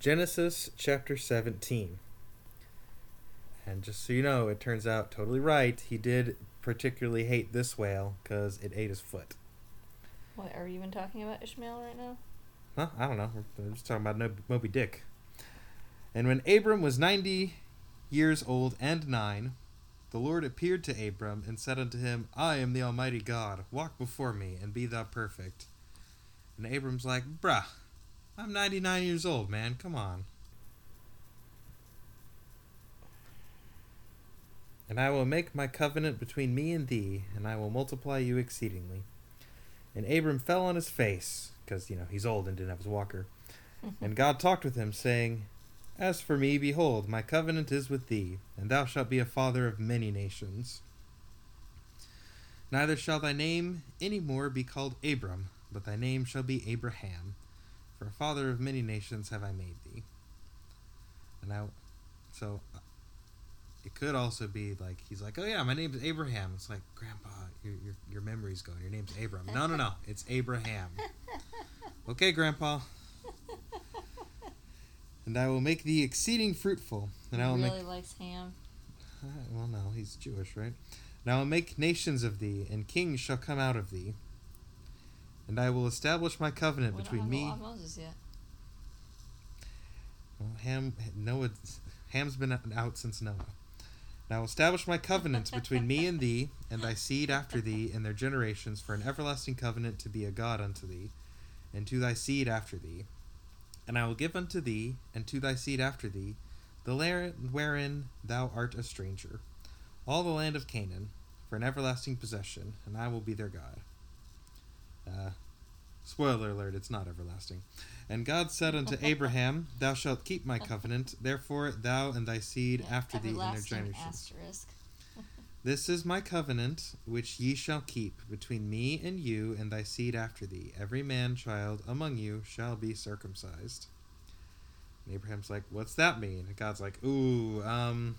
Genesis chapter 17. And just so you know, it turns out totally right. He did particularly hate this whale because it ate his foot. What are we even talking about Ishmael right now? Huh? I don't know. We're just talking about Moby Dick. And when Abram was 90 years old and nine, the Lord appeared to Abram and said unto him, I am the Almighty God. Walk before me and be thou perfect. And Abram's like, bruh, I'm 99 years old, man. Come on. And I will make my covenant between me and thee, and I will multiply you exceedingly. And Abram fell on his face, because, you know, he's old and didn't have his walker. and God talked with him, saying, As for me, behold, my covenant is with thee, and thou shalt be a father of many nations. Neither shall thy name any more be called Abram, but thy name shall be Abraham, for a father of many nations have I made thee. And I, so it could also be like he's like, oh yeah, my name's Abraham. It's like, Grandpa, your your your memory's going. Your name's Abram. No, no, no, it's Abraham. Okay, Grandpa. And I will make thee exceeding fruitful, and I will really make. likes ham. Well, no, he's Jewish, right? And I will make nations of thee, and kings shall come out of thee. And I will establish my covenant We between me. the law of Moses yet. Well, Ham, Noah, Ham's been out since Noah. And I will establish my covenant between me and thee, and thy seed after thee, and their generations, for an everlasting covenant to be a God unto thee, and to thy seed after thee. And I will give unto thee, and to thy seed after thee, the land wherein thou art a stranger, all the land of Canaan, for an everlasting possession, and I will be their God. Uh, spoiler alert, it's not everlasting. And God said unto Abraham, Thou shalt keep my covenant, therefore thou and thy seed Yeah, after thee in their generations. Asterisk. This is my covenant which ye shall keep between me and you and thy seed after thee. Every man child among you shall be circumcised. And Abraham's like, What's that mean? And God's like, Ooh, um,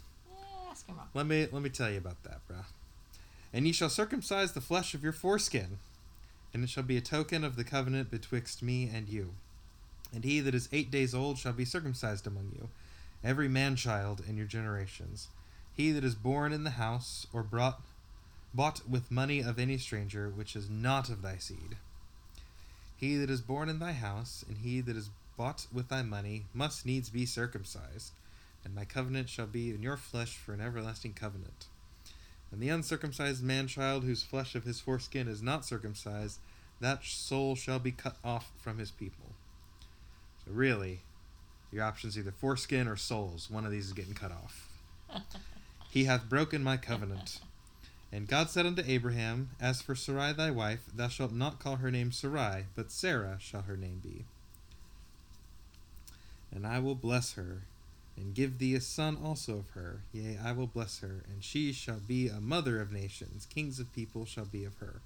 ask him let me let me tell you about that, bruh. And ye shall circumcise the flesh of your foreskin, and it shall be a token of the covenant betwixt me and you. And he that is eight days old shall be circumcised among you, every man child in your generations. He that is born in the house, or brought bought with money of any stranger, which is not of thy seed. He that is born in thy house, and he that is bought with thy money, must needs be circumcised and my covenant shall be in your flesh for an everlasting covenant. And the uncircumcised man child whose flesh of his foreskin is not circumcised, that soul shall be cut off from his people. So really, your options either foreskin or souls. One of these is getting cut off. he hath broken my covenant. And God said unto Abraham, As for Sarai thy wife, thou shalt not call her name Sarai, but Sarah shall her name be. And I will bless her, and give thee a son also of her. Yea, I will bless her, and she shall be a mother of nations. Kings of people shall be of her.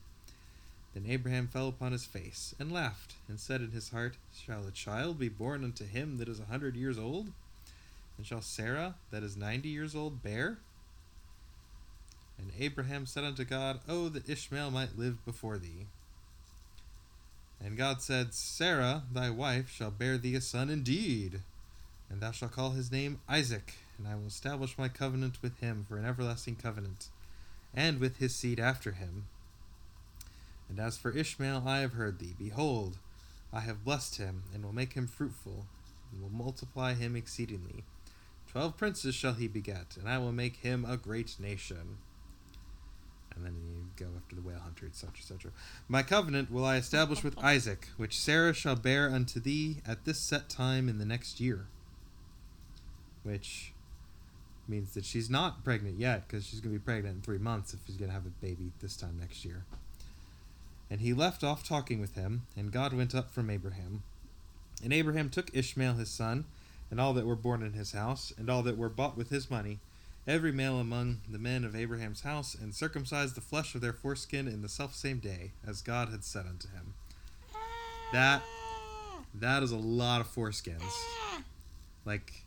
Then Abraham fell upon his face, and laughed, and said in his heart, Shall a child be born unto him that is a hundred years old? And shall Sarah, that is ninety years old, bear? And Abraham said unto God, Oh, that Ishmael might live before thee. And God said, Sarah, thy wife, shall bear thee a son indeed. And thou shalt call his name Isaac, and I will establish my covenant with him for an everlasting covenant, and with his seed after him. And as for Ishmael, I have heard thee. Behold, I have blessed him, and will make him fruitful, and will multiply him exceedingly. Twelve princes shall he beget, and I will make him a great nation. And then you go after the whale hunter, etc., etc. My covenant will I establish with Isaac, which Sarah shall bear unto thee at this set time in the next year which means that she's not pregnant yet because she's going to be pregnant in three months if she's going to have a baby this time next year. And he left off talking with him, and God went up from Abraham. And Abraham took Ishmael his son, and all that were born in his house, and all that were bought with his money, every male among the men of Abraham's house, and circumcised the flesh of their foreskin in the selfsame day, as God had said unto him. That that is a lot of foreskins. Like,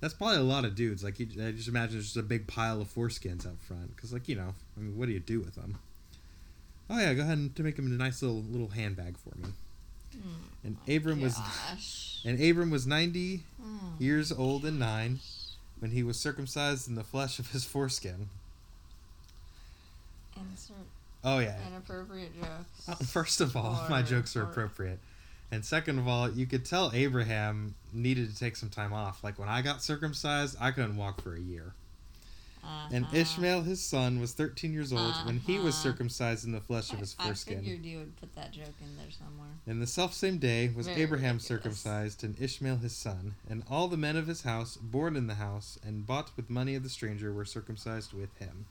that's probably a lot of dudes. Like, you, I just imagine there's just a big pile of foreskins out front. Because, like, you know, I mean, what do you do with them? Oh yeah, go ahead and to make them a nice little little handbag for me. Hmm. And Abram was and Abram was ninety years old and nine, when he was circumcised in the flesh of his foreskin. Insert Oh yeah. inappropriate jokes. Uh, First of all, my jokes are or- appropriate. And second of all, you could tell Abraham needed to take some time off. Like when I got circumcised, I couldn't walk for a year. And Uh-huh. Ishmael, his son, was 13 years old when he was Uh-huh. circumcised in the flesh of his I, I figured you would put that joke in there somewhere. And the selfsame day was Very Abraham ridiculous. circumcised and Ishmael his son, and all the men of his house, born in the house, and bought with money of the stranger, were circumcised with him.